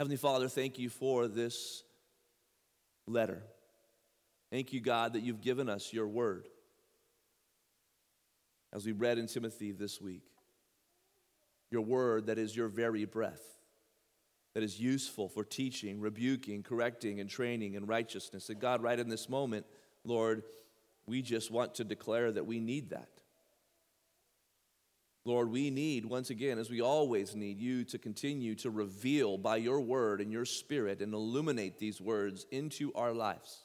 Heavenly Father, thank you for this letter. Thank you, God, that you've given us your word. As we read in Timothy this week, your word that is your very breath, that is useful for teaching, rebuking, correcting, and training in righteousness. And God, right in this moment, Lord, we just want to declare that we need that. Lord, we need, once again, as we always need, you to continue to reveal by your word and your spirit and illuminate these words into our lives.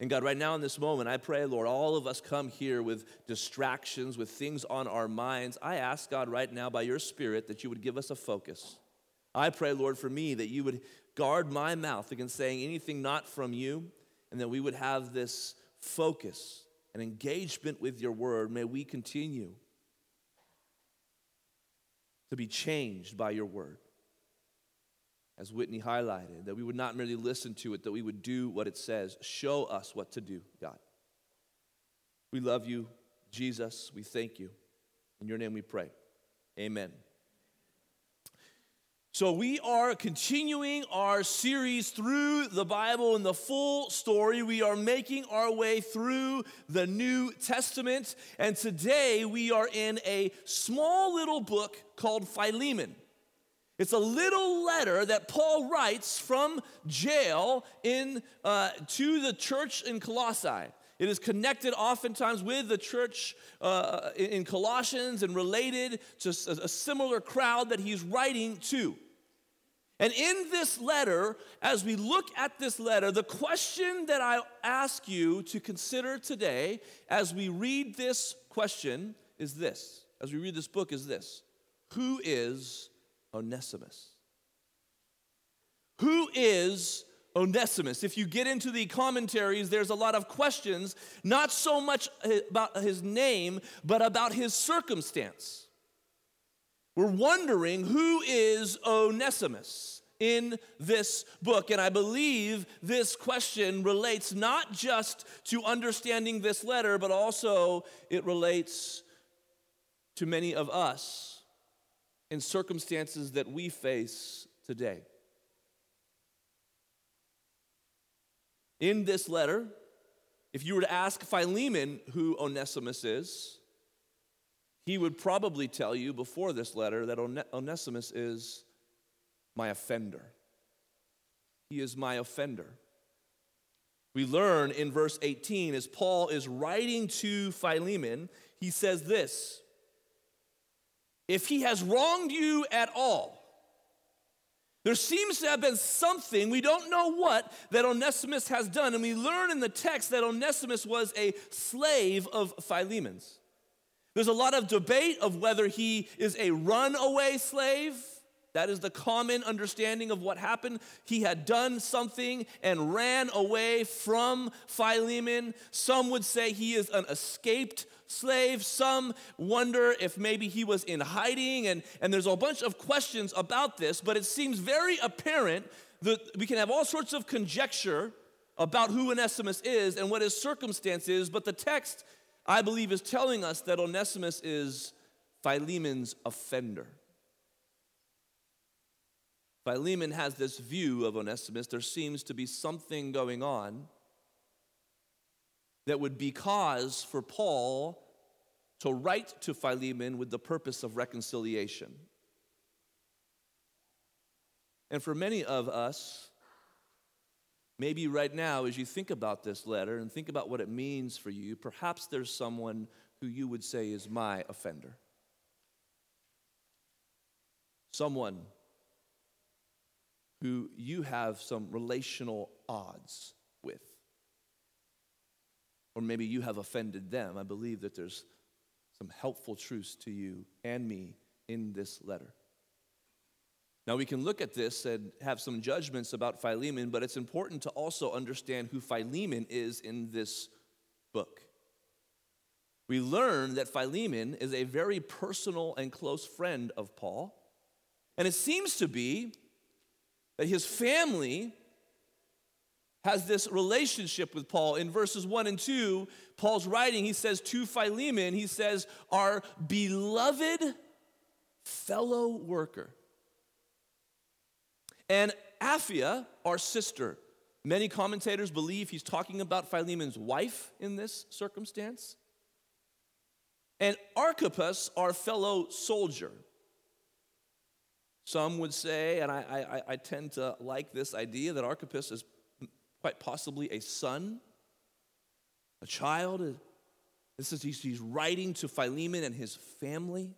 And God, right now in this moment, I pray, Lord, all of us come here with distractions, with things on our minds. I ask, God, right now by your spirit that you would give us a focus. I pray, Lord, for me that you would guard my mouth against saying anything not from you, and that we would have this focus and engagement with your word. May we continue to be changed by your word. As Whitney highlighted, that we would not merely listen to it, that we would do what it says. Show us what to do, God. We love you, Jesus. We thank you. In your name we pray. Amen. So, we are continuing our series through the Bible and the full story. We are making our way through the New Testament. And today we are in a small little book called Philemon. It's a little letter that Paul writes from jail in, uh, to the church in Colossae. It is connected oftentimes with the church uh, in Colossians and related to a similar crowd that he's writing to. And in this letter, as we look at this letter, the question that I ask you to consider today as we read this question is this, as we read this book, is this Who is Onesimus? Who is Onesimus? If you get into the commentaries, there's a lot of questions, not so much about his name, but about his circumstance. We're wondering who is Onesimus in this book. And I believe this question relates not just to understanding this letter, but also it relates to many of us in circumstances that we face today. In this letter, if you were to ask Philemon who Onesimus is, he would probably tell you before this letter that Onesimus is my offender. He is my offender. We learn in verse 18 as Paul is writing to Philemon, he says this If he has wronged you at all, there seems to have been something, we don't know what, that Onesimus has done. And we learn in the text that Onesimus was a slave of Philemon's. There's a lot of debate of whether he is a runaway slave. That is the common understanding of what happened. He had done something and ran away from Philemon. Some would say he is an escaped slave. Some wonder if maybe he was in hiding. And, and there's a bunch of questions about this, but it seems very apparent that we can have all sorts of conjecture about who Onesimus is and what his circumstance is, but the text I believe is telling us that Onesimus is Philemon's offender. Philemon has this view of Onesimus. There seems to be something going on that would be cause for Paul to write to Philemon with the purpose of reconciliation. And for many of us, Maybe right now, as you think about this letter and think about what it means for you, perhaps there's someone who you would say is my offender. Someone who you have some relational odds with. Or maybe you have offended them. I believe that there's some helpful truths to you and me in this letter. Now, we can look at this and have some judgments about Philemon, but it's important to also understand who Philemon is in this book. We learn that Philemon is a very personal and close friend of Paul. And it seems to be that his family has this relationship with Paul. In verses 1 and 2, Paul's writing, he says to Philemon, he says, Our beloved fellow worker. And Apphia, our sister. Many commentators believe he's talking about Philemon's wife in this circumstance. And Archippus, our fellow soldier. Some would say, and I, I, I tend to like this idea, that Archippus is quite possibly a son, a child. This is he's, he's writing to Philemon and his family.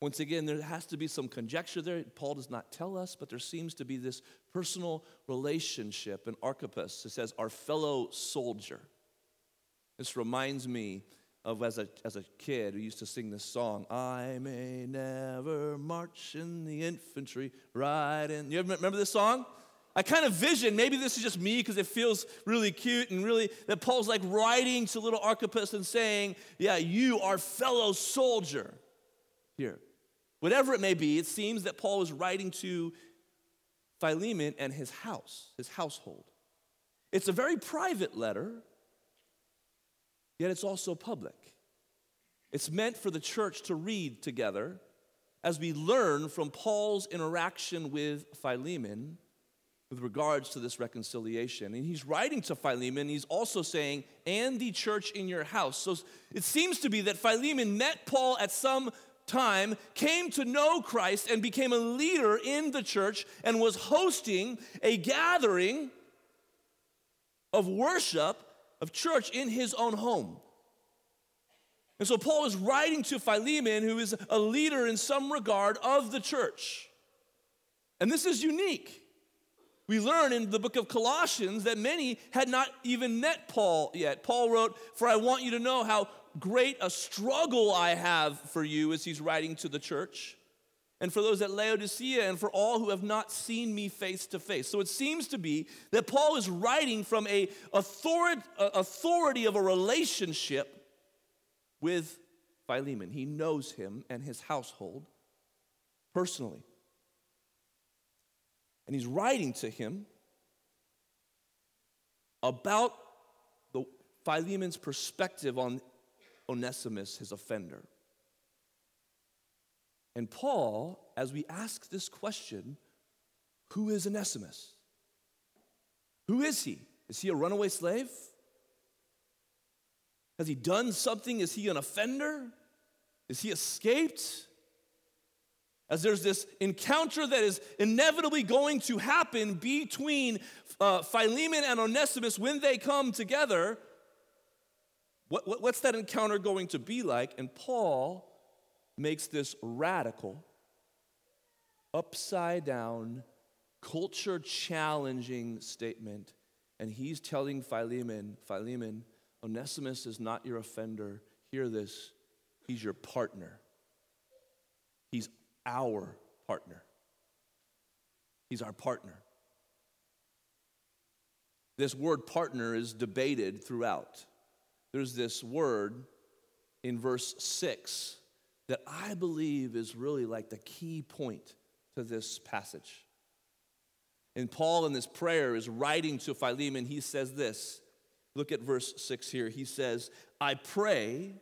Once again, there has to be some conjecture there. Paul does not tell us, but there seems to be this personal relationship. And Archippus, it says, our fellow soldier. This reminds me of as a, as a kid who used to sing this song, I may never march in the infantry, ride in. You ever remember this song? I kind of vision, maybe this is just me because it feels really cute and really that Paul's like writing to little Archippus and saying, Yeah, you are fellow soldier here. Whatever it may be, it seems that Paul is writing to Philemon and his house, his household. It's a very private letter, yet it's also public. It's meant for the church to read together as we learn from Paul's interaction with Philemon with regards to this reconciliation. And he's writing to Philemon, he's also saying, and the church in your house. So it seems to be that Philemon met Paul at some time, came to know Christ, and became a leader in the church and was hosting a gathering of worship, of church in his own home. And so Paul is writing to Philemon, who is a leader in some regard of the church. And this is unique. We learn in the book of Colossians that many had not even met Paul yet. Paul wrote, For I want you to know how great a struggle I have for you, as he's writing to the church, and for those at Laodicea, and for all who have not seen me face to face. So it seems to be that Paul is writing from a authority, of a relationship with Philemon. He knows him and his household personally. And he's writing to him about the Philemon's perspective on Onesimus, his offender. And Paul, as we ask this question, who is Onesimus? Who is he? Is he a runaway slave? Has he done something? Is he an offender? Is he escaped? As there's this encounter that is inevitably going to happen between uh, Philemon and Onesimus when they come together, what, what, what's that encounter going to be like? And Paul makes this radical, upside down, culture challenging statement. And he's telling Philemon, Philemon, Onesimus is not your offender. Hear this. He's your partner. He's our partner. He's our partner. This word partner is debated throughout there's this word in verse 6 that I believe is really like the key point to this passage. And Paul in this prayer is writing to Philemon. He says this. Look at verse 6 here. He says, I pray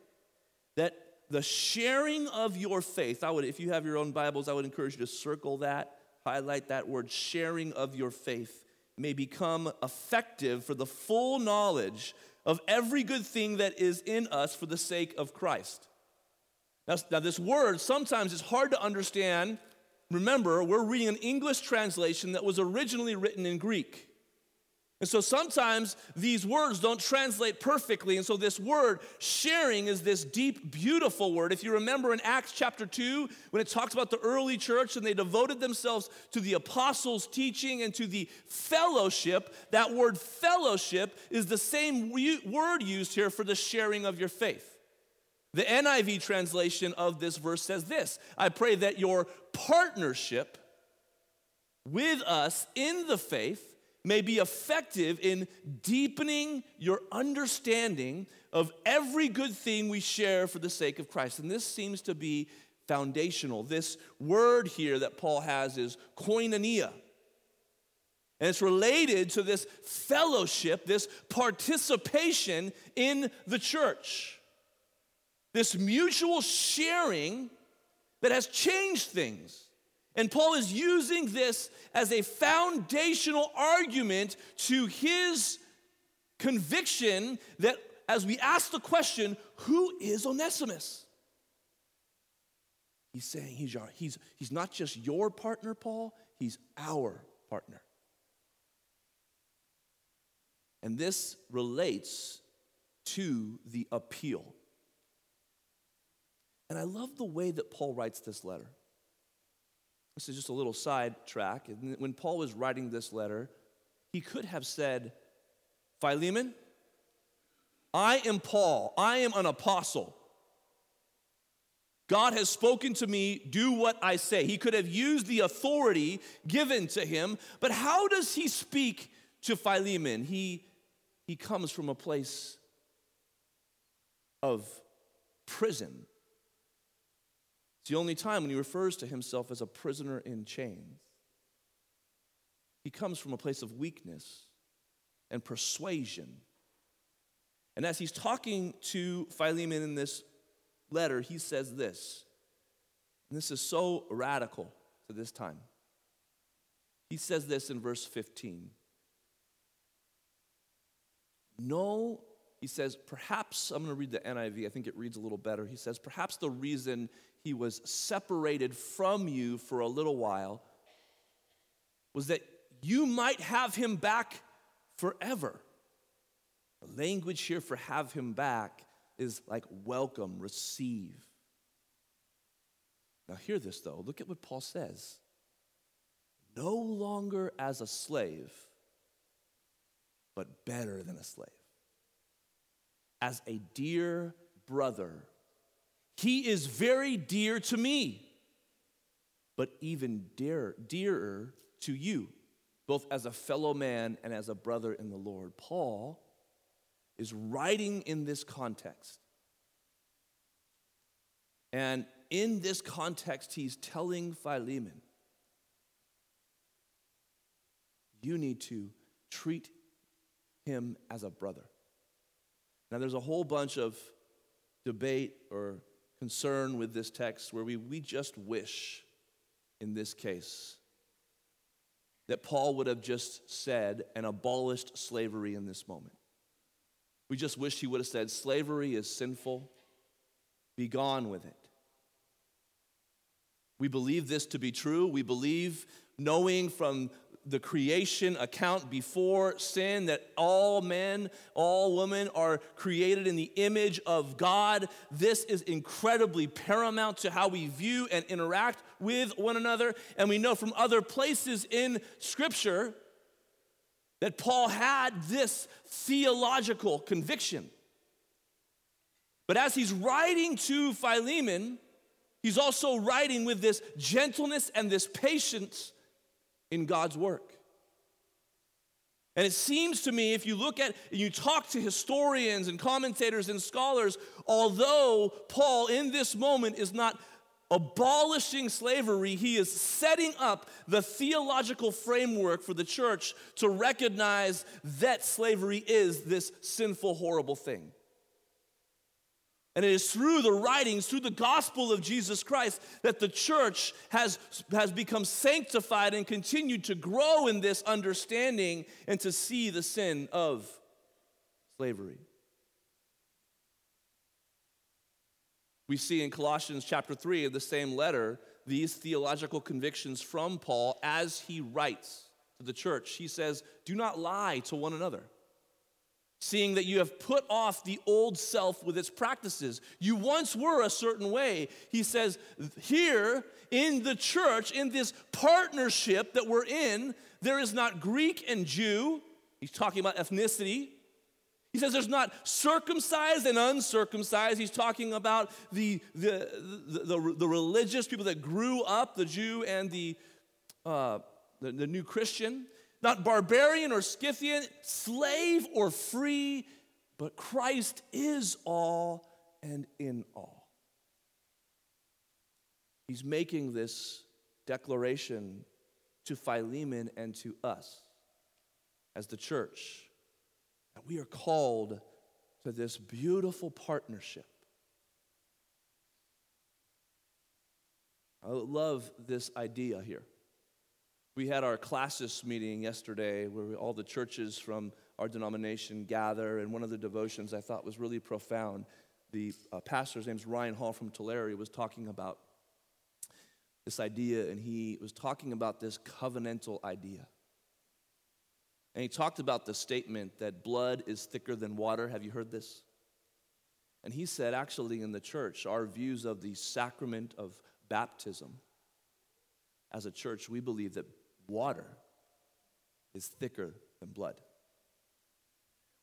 that the sharing of your faith, I would, if you have your own Bibles, I would encourage you to circle that, highlight that word, sharing of your faith, may become effective for the full knowledge of every good thing that is in us for the sake of Christ. Now, now, this word sometimes is hard to understand. Remember, we're reading an English translation that was originally written in Greek. And so sometimes these words don't translate perfectly. And so this word, sharing, is this deep, beautiful word. If you remember in Acts chapter 2, when it talks about the early church and they devoted themselves to the apostles' teaching and to the fellowship, that word fellowship is the same word used here for the sharing of your faith. The NIV translation of this verse says this I pray that your partnership with us in the faith may be effective in deepening your understanding of every good thing we share for the sake of Christ. And this seems to be foundational. This word here that Paul has is koinonia. And it's related to this fellowship, this participation in the church, this mutual sharing that has changed things. And Paul is using this as a foundational argument to his conviction that as we ask the question, who is Onesimus? He's saying he's, your, he's, he's not just your partner, Paul, he's our partner. And this relates to the appeal. And I love the way that Paul writes this letter. This is just a little side track. When Paul was writing this letter, he could have said, Philemon, I am Paul, I am an apostle. God has spoken to me, do what I say. He could have used the authority given to him, but how does he speak to Philemon? He, he comes from a place of prison. It's the only time when he refers to himself as a prisoner in chains. He comes from a place of weakness and persuasion. And as he's talking to Philemon in this letter, he says this, and this is so radical to this time. He says this in verse 15. No, he says, perhaps, I'm going to read the NIV, I think it reads a little better. He says, perhaps the reason he was separated from you for a little while was that you might have him back forever. The language here for have him back is like welcome, receive. Now, hear this though. Look at what Paul says. No longer as a slave, but better than a slave. As a dear brother he is very dear to me, but even dearer, dearer to you, both as a fellow man and as a brother in the Lord. Paul is writing in this context. And in this context, he's telling Philemon, you need to treat him as a brother. Now, there's a whole bunch of debate or concern with this text where we, we just wish, in this case, that Paul would have just said and abolished slavery in this moment. We just wish he would have said, Slavery is sinful, be gone with it. We believe this to be true. We believe, knowing from the creation account before sin that all men, all women are created in the image of God. This is incredibly paramount to how we view and interact with one another. And we know from other places in Scripture that Paul had this theological conviction. But as he's writing to Philemon, he's also writing with this gentleness and this patience in God's work. And it seems to me, if you look at, you talk to historians and commentators and scholars, although Paul in this moment is not abolishing slavery, he is setting up the theological framework for the church to recognize that slavery is this sinful, horrible thing. And it is through the writings, through the gospel of Jesus Christ, that the church has, has become sanctified and continued to grow in this understanding and to see the sin of slavery. We see in Colossians chapter 3 of the same letter these theological convictions from Paul as he writes to the church. He says, Do not lie to one another seeing that you have put off the old self with its practices. You once were a certain way. He says, here in the church, in this partnership that we're in, there is not Greek and Jew. He's talking about ethnicity. He says there's not circumcised and uncircumcised. He's talking about the, the, the, the, the religious people that grew up, the Jew and the, uh, the, the new Christian not barbarian or Scythian, slave or free, but Christ is all and in all. He's making this declaration to Philemon and to us as the church that we are called to this beautiful partnership. I love this idea here. We had our classis meeting yesterday where all the churches from our denomination gather, and one of the devotions I thought was really profound. The uh, pastor's name's Ryan Hall from Tulare was talking about this idea, and he was talking about this covenantal idea. And he talked about the statement that blood is thicker than water. Have you heard this? And he said, actually, in the church, our views of the sacrament of baptism, as a church, we believe that water is thicker than blood.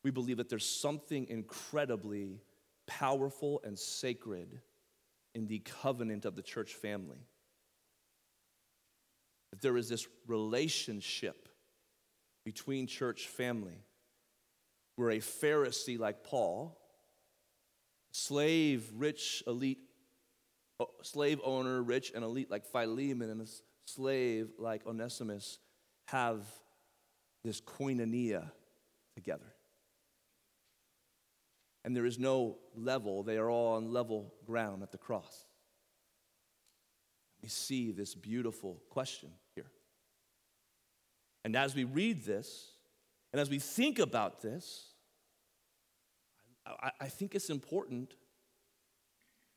We believe that there's something incredibly powerful and sacred in the covenant of the church family. That there is this relationship between church family where a Pharisee like Paul, slave, rich, elite, oh, slave owner, rich and elite like Philemon, and slave like Onesimus have this koinonia together. And there is no level, they are all on level ground at the cross. We see this beautiful question here. And as we read this, and as we think about this, I, I think it's important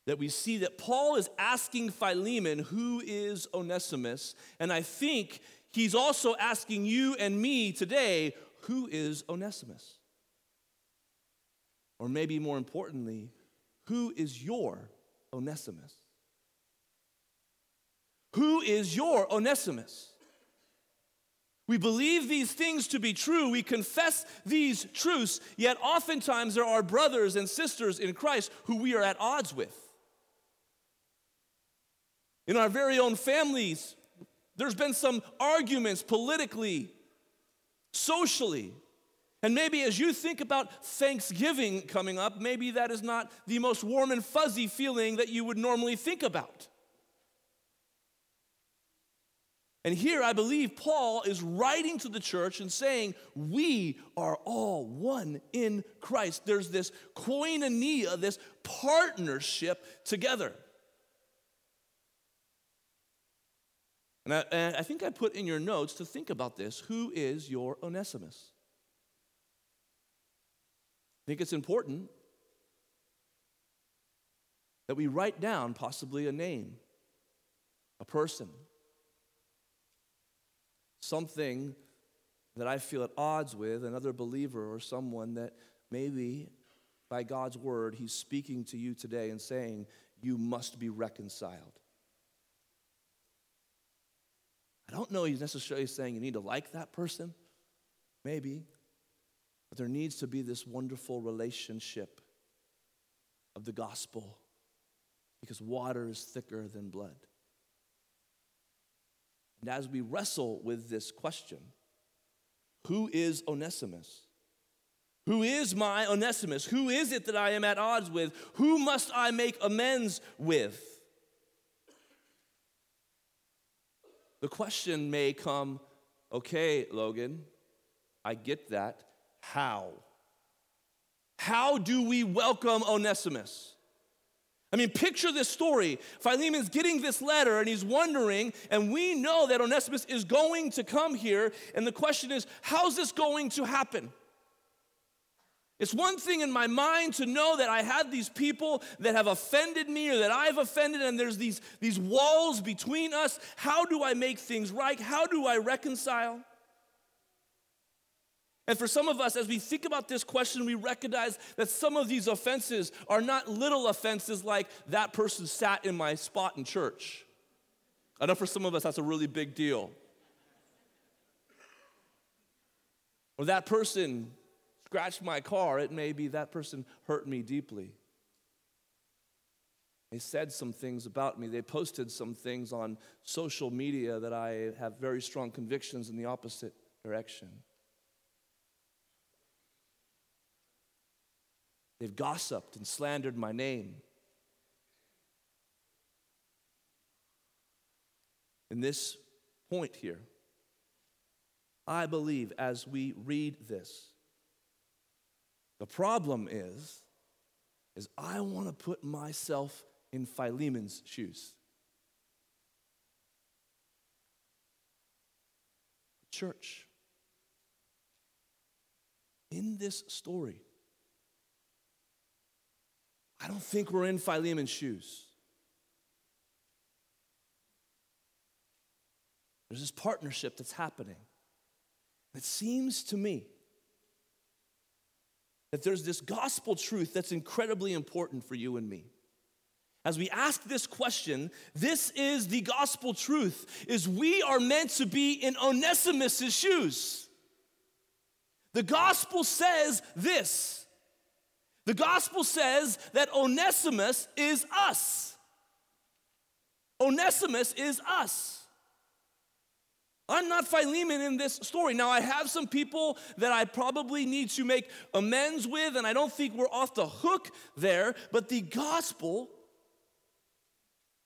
that we see that Paul is asking Philemon, who is Onesimus? And I think he's also asking you and me today, who is Onesimus? Or maybe more importantly, who is your Onesimus? Who is your Onesimus? We believe these things to be true. We confess these truths, yet oftentimes there are brothers and sisters in Christ who we are at odds with. In our very own families, there's been some arguments politically, socially. And maybe as you think about Thanksgiving coming up, maybe that is not the most warm and fuzzy feeling that you would normally think about. And here I believe Paul is writing to the church and saying, We are all one in Christ. There's this koinonia, this partnership together. And I, and I, think I put in your notes to think about this who is your Onesimus? I think it's important that we write down possibly a name, a person something that I feel at odds with, another believer or someone that maybe by God's word, He's speaking to you today and saying, You must be reconciled. I don't know He's necessarily saying you need to like that person, maybe, but there needs to be this wonderful relationship of the gospel because water is thicker than blood. And as we wrestle with this question, who is Onesimus? Who is my Onesimus? Who is it that I am at odds with? Who must I make amends with? The question may come okay, Logan, I get that. How? How do we welcome Onesimus? I mean, picture this story. Philemon's getting this letter and he's wondering, and we know that Onesimus is going to come here. And the question is, how's this going to happen? It's one thing in my mind to know that I have these people that have offended me or that I've offended, and there's these, these walls between us. How do I make things right? How do I reconcile? And for some of us, as we think about this question, we recognize that some of these offenses are not little offenses like that person sat in my spot in church. I know for some of us that's a really big deal. Or that person scratched my car, it may be that person hurt me deeply. They said some things about me. They posted some things on social media that I have very strong convictions in the opposite direction. They've gossiped and slandered my name. In this point here, I believe as we read this, the problem is, is I want to put myself in Philemon's shoes. Church, in this story, I don't think we're in Philemon's shoes. There's this partnership that's happening. It seems to me that there's this gospel truth that's incredibly important for you and me. As we ask this question, this is the gospel truth is we are meant to be in Onesimus' shoes. The gospel says this. The gospel says that Onesimus is us. Onesimus is us. I'm not Philemon in this story. Now, I have some people that I probably need to make amends with, and I don't think we're off the hook there, but the gospel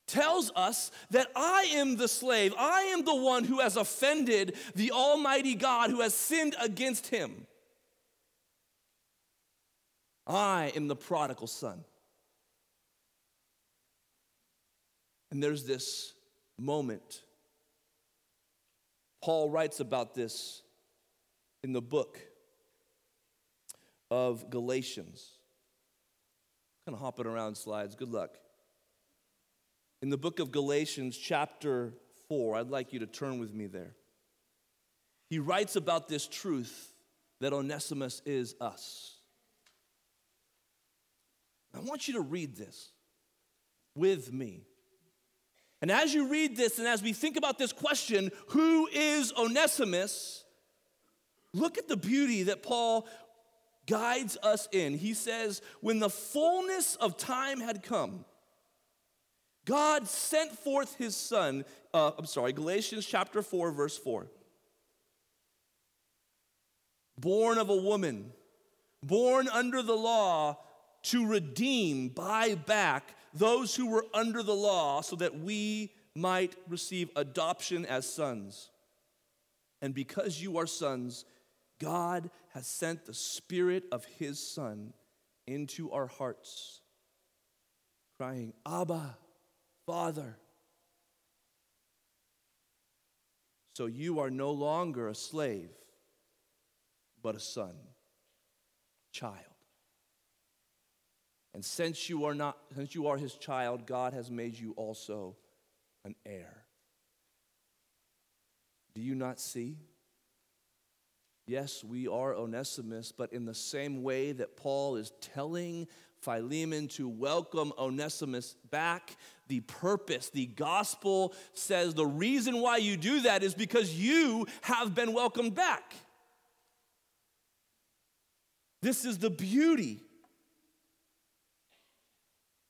tells us that I am the slave. I am the one who has offended the Almighty God, who has sinned against him. I am the prodigal son. And there's this moment Paul writes about this in the book of Galatians. Kind of hopping around slides. Good luck. In the book of Galatians, chapter 4, I'd like you to turn with me there. He writes about this truth that Onesimus is us. I want you to read this with me. And as you read this and as we think about this question, who is Onesimus? Look at the beauty that Paul guides us in. He says, When the fullness of time had come, God sent forth his son. Uh, I'm sorry, Galatians chapter 4, verse 4. Born of a woman, born under the law to redeem, buy back those who were under the law so that we might receive adoption as sons. And because you are sons, God has sent the Spirit of His Son into our hearts, crying, Abba, Father. So you are no longer a slave, but a son, child. And since you are not since you are his child, God has made you also an heir. Do you not see? Yes, we are Onesimus, but in the same way that Paul is telling Philemon to welcome Onesimus back, the purpose, the gospel says the reason why you do that is because you have been welcomed back. This is the beauty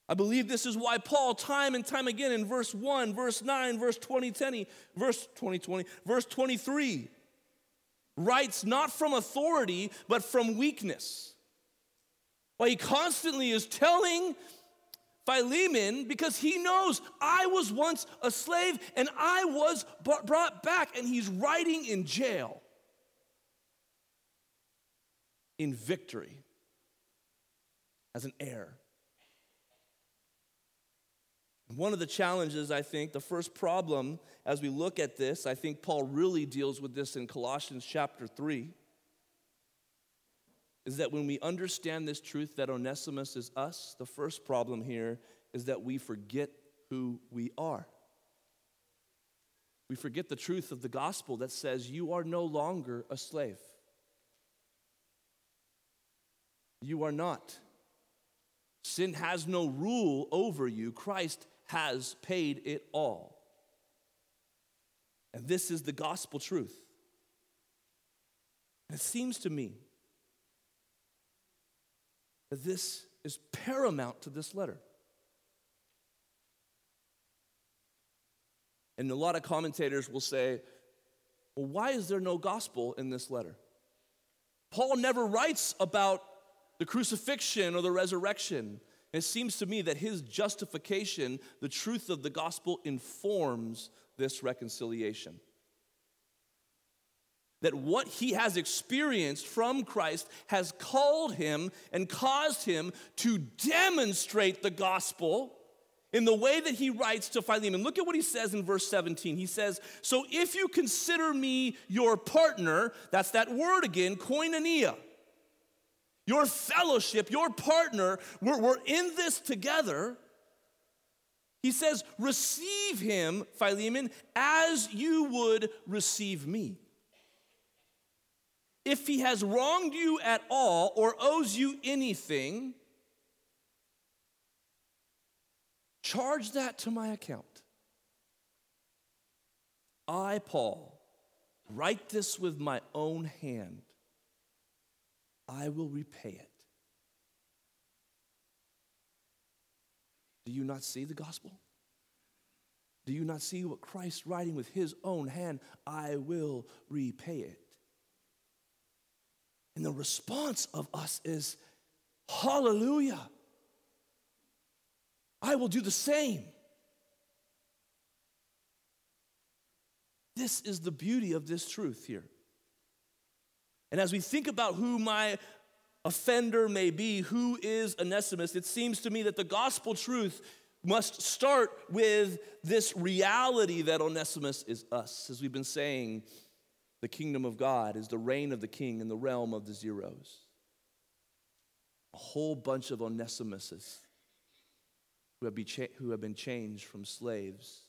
I believe this is why Paul, time and time again in verse 1, verse 9, verse 20, 20 verse 2020, verse 23, writes not from authority, but from weakness. Why he constantly is telling Philemon because he knows I was once a slave and I was brought back, and he's writing in jail in victory as an heir. One of the challenges, I think, the first problem as we look at this, I think Paul really deals with this in Colossians chapter 3, is that when we understand this truth that Onesimus is us, the first problem here is that we forget who we are. We forget the truth of the gospel that says you are no longer a slave. You are not. Sin has no rule over you. Christ has paid it all. And this is the gospel truth. And it seems to me that this is paramount to this letter. And a lot of commentators will say, well, why is there no gospel in this letter? Paul never writes about the crucifixion or the resurrection. It seems to me that his justification, the truth of the gospel, informs this reconciliation. That what he has experienced from Christ has called him and caused him to demonstrate the gospel in the way that he writes to Philemon. Look at what he says in verse 17. He says, So if you consider me your partner, that's that word again, koinonia, your fellowship, your partner, we're, we're in this together. He says, Receive him, Philemon, as you would receive me. If he has wronged you at all or owes you anything, charge that to my account. I, Paul, write this with my own hand. I will repay it. Do you not see the gospel? Do you not see what Christ writing with his own hand? I will repay it. And the response of us is, Hallelujah. I will do the same. This is the beauty of this truth here. And as we think about who my offender may be, who is Onesimus, it seems to me that the gospel truth must start with this reality that Onesimus is us. As we've been saying, the kingdom of God is the reign of the king in the realm of the zeros. A whole bunch of Onesimuses who have, cha- who have been changed from slaves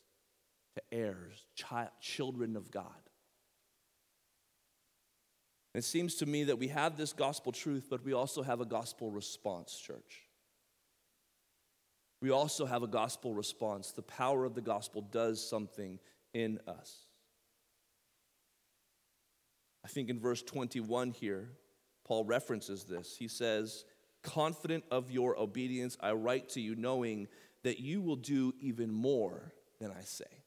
to heirs, chi- children of God. It seems to me that we have this gospel truth, but we also have a gospel response, church. We also have a gospel response. The power of the gospel does something in us. I think in verse 21 here, Paul references this. He says, Confident of your obedience, I write to you, knowing that you will do even more than I say.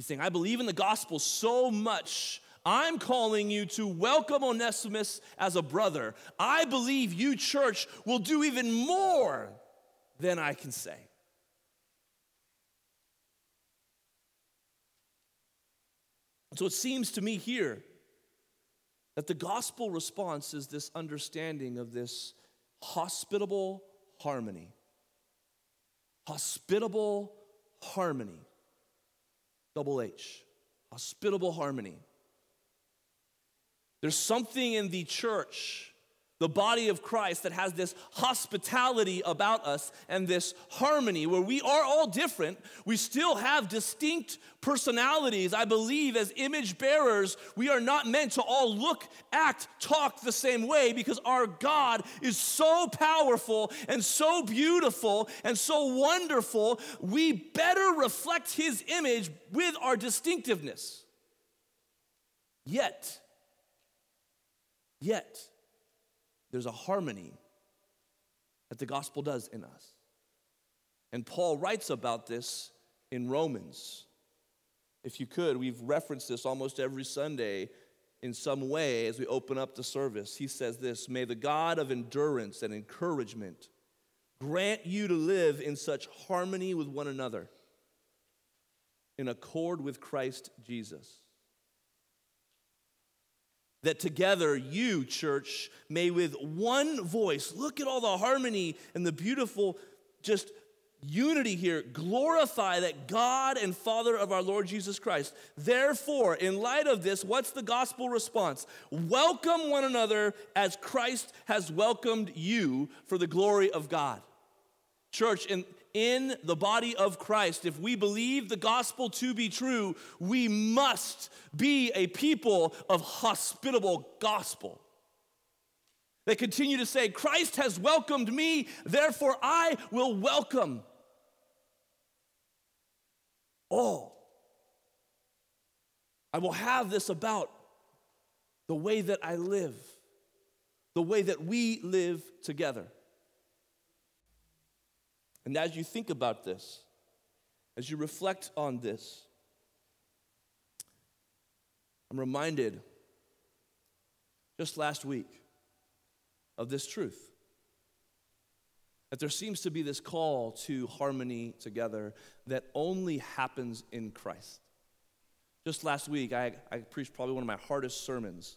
He's saying, I believe in the gospel so much. I'm calling you to welcome Onesimus as a brother. I believe you, church, will do even more than I can say. So it seems to me here that the gospel response is this understanding of this hospitable harmony. Hospitable harmony. Double H. Hospitable harmony. There's something in the church the body of Christ that has this hospitality about us and this harmony where we are all different. We still have distinct personalities. I believe as image bearers, we are not meant to all look, act, talk the same way because our God is so powerful and so beautiful and so wonderful. We better reflect his image with our distinctiveness. Yet, yet, there's a harmony that the gospel does in us. And Paul writes about this in Romans. If you could, we've referenced this almost every Sunday in some way as we open up the service. He says this May the God of endurance and encouragement grant you to live in such harmony with one another, in accord with Christ Jesus that together you, church, may with one voice, look at all the harmony and the beautiful just unity here, glorify that God and Father of our Lord Jesus Christ. Therefore, in light of this, what's the gospel response? Welcome one another as Christ has welcomed you for the glory of God. Church, in, in the body of Christ, if we believe the gospel to be true, we must be a people of hospitable gospel. They continue to say, Christ has welcomed me, therefore I will welcome all. I will have this about the way that I live, the way that we live together. And as you think about this, as you reflect on this, I'm reminded just last week of this truth that there seems to be this call to harmony together that only happens in Christ. Just last week, I, I preached probably one of my hardest sermons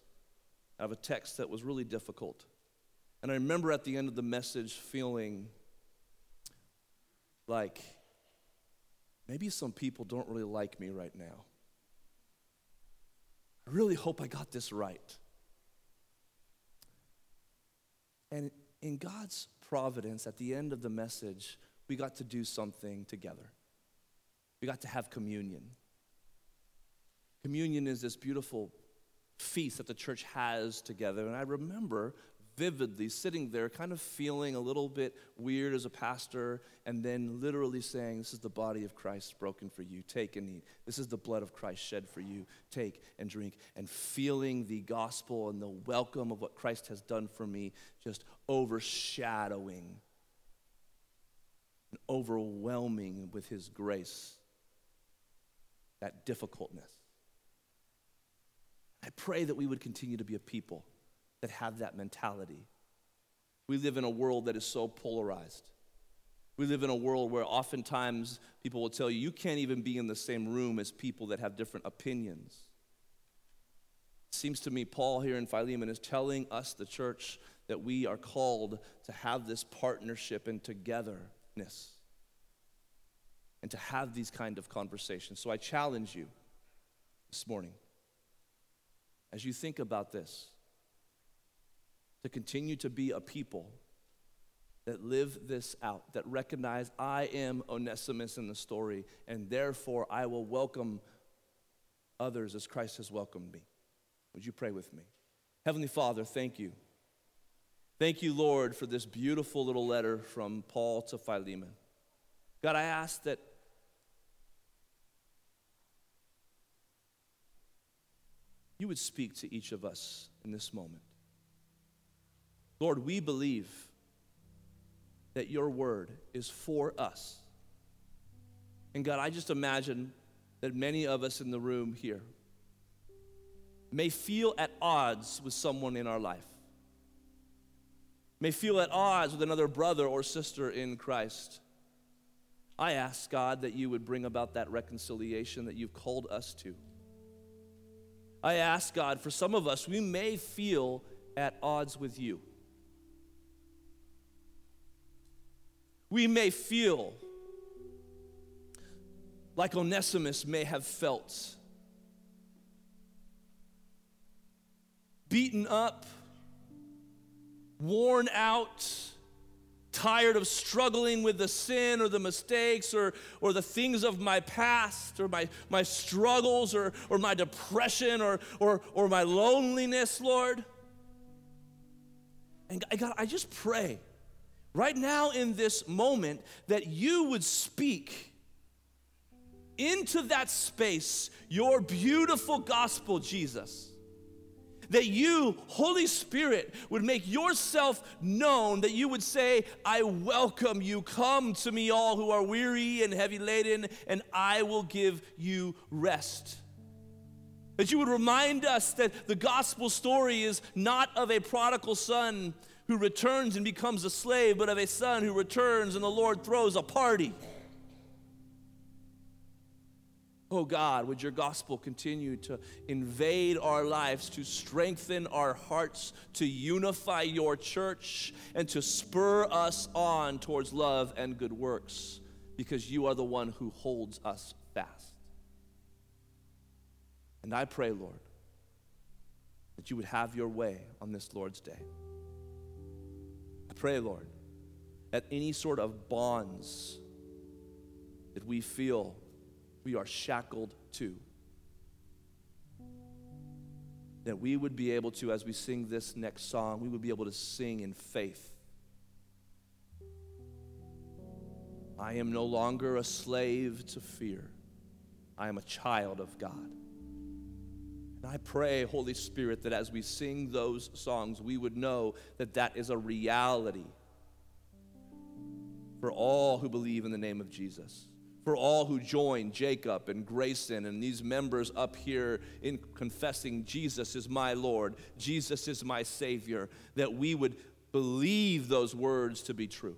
out of a text that was really difficult. And I remember at the end of the message feeling like maybe some people don't really like me right now. I really hope I got this right. And in God's providence, at the end of the message, we got to do something together. We got to have communion. Communion is this beautiful feast that the church has together. And I remember vividly sitting there, kind of feeling a little bit weird as a pastor, and then literally saying, This is the body of Christ broken for you. Take and eat. This is the blood of Christ shed for you. Take and drink. And feeling the gospel and the welcome of what Christ has done for me just overshadowing and overwhelming with his grace that difficultness. I pray that we would continue to be a people that have that mentality. We live in a world that is so polarized. We live in a world where oftentimes people will tell you you can't even be in the same room as people that have different opinions. It seems to me Paul here in Philemon is telling us, the church, that we are called to have this partnership and togetherness and to have these kind of conversations. So I challenge you this morning as you think about this to continue to be a people that live this out, that recognize I am Onesimus in the story, and therefore I will welcome others as Christ has welcomed me. Would you pray with me? Heavenly Father, thank you. Thank you, Lord, for this beautiful little letter from Paul to Philemon. God, I ask that you would speak to each of us in this moment. Lord, we believe that your word is for us. And God, I just imagine that many of us in the room here may feel at odds with someone in our life, may feel at odds with another brother or sister in Christ. I ask, God, that you would bring about that reconciliation that you've called us to. I ask God, for some of us, we may feel at odds with you. We may feel like Onesimus may have felt beaten up, worn out tired of struggling with the sin or the mistakes or, or the things of my past or my, my struggles or, or my depression or, or, or my loneliness, Lord. And God, I just pray right now in this moment that you would speak into that space your beautiful gospel, Jesus that you, Holy Spirit, would make yourself known, that you would say, I welcome you. Come to me, all who are weary and heavy laden, and I will give you rest. That you would remind us that the gospel story is not of a prodigal son who returns and becomes a slave, but of a son who returns and the Lord throws a party. Oh God, would your gospel continue to invade our lives, to strengthen our hearts, to unify your church, and to spur us on towards love and good works, because you are the one who holds us fast. And I pray, Lord, that you would have your way on this Lord's day. Pray, Lord, that any sort of bonds that we feel we are shackled to. That we would be able to, as we sing this next song, we would be able to sing in faith. I am no longer a slave to fear. I am a child of God. And I pray, Holy Spirit, that as we sing those songs, we would know that that is a reality for all who believe in the name of Jesus for all who join Jacob and Grayson and these members up here in confessing Jesus is my Lord, Jesus is my Savior, that we would believe those words to be true,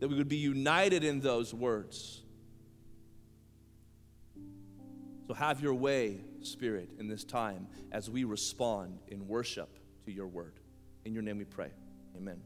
that we would be united in those words. So have your way, Spirit, in this time as we respond in worship to your word. In your name we pray. Amen.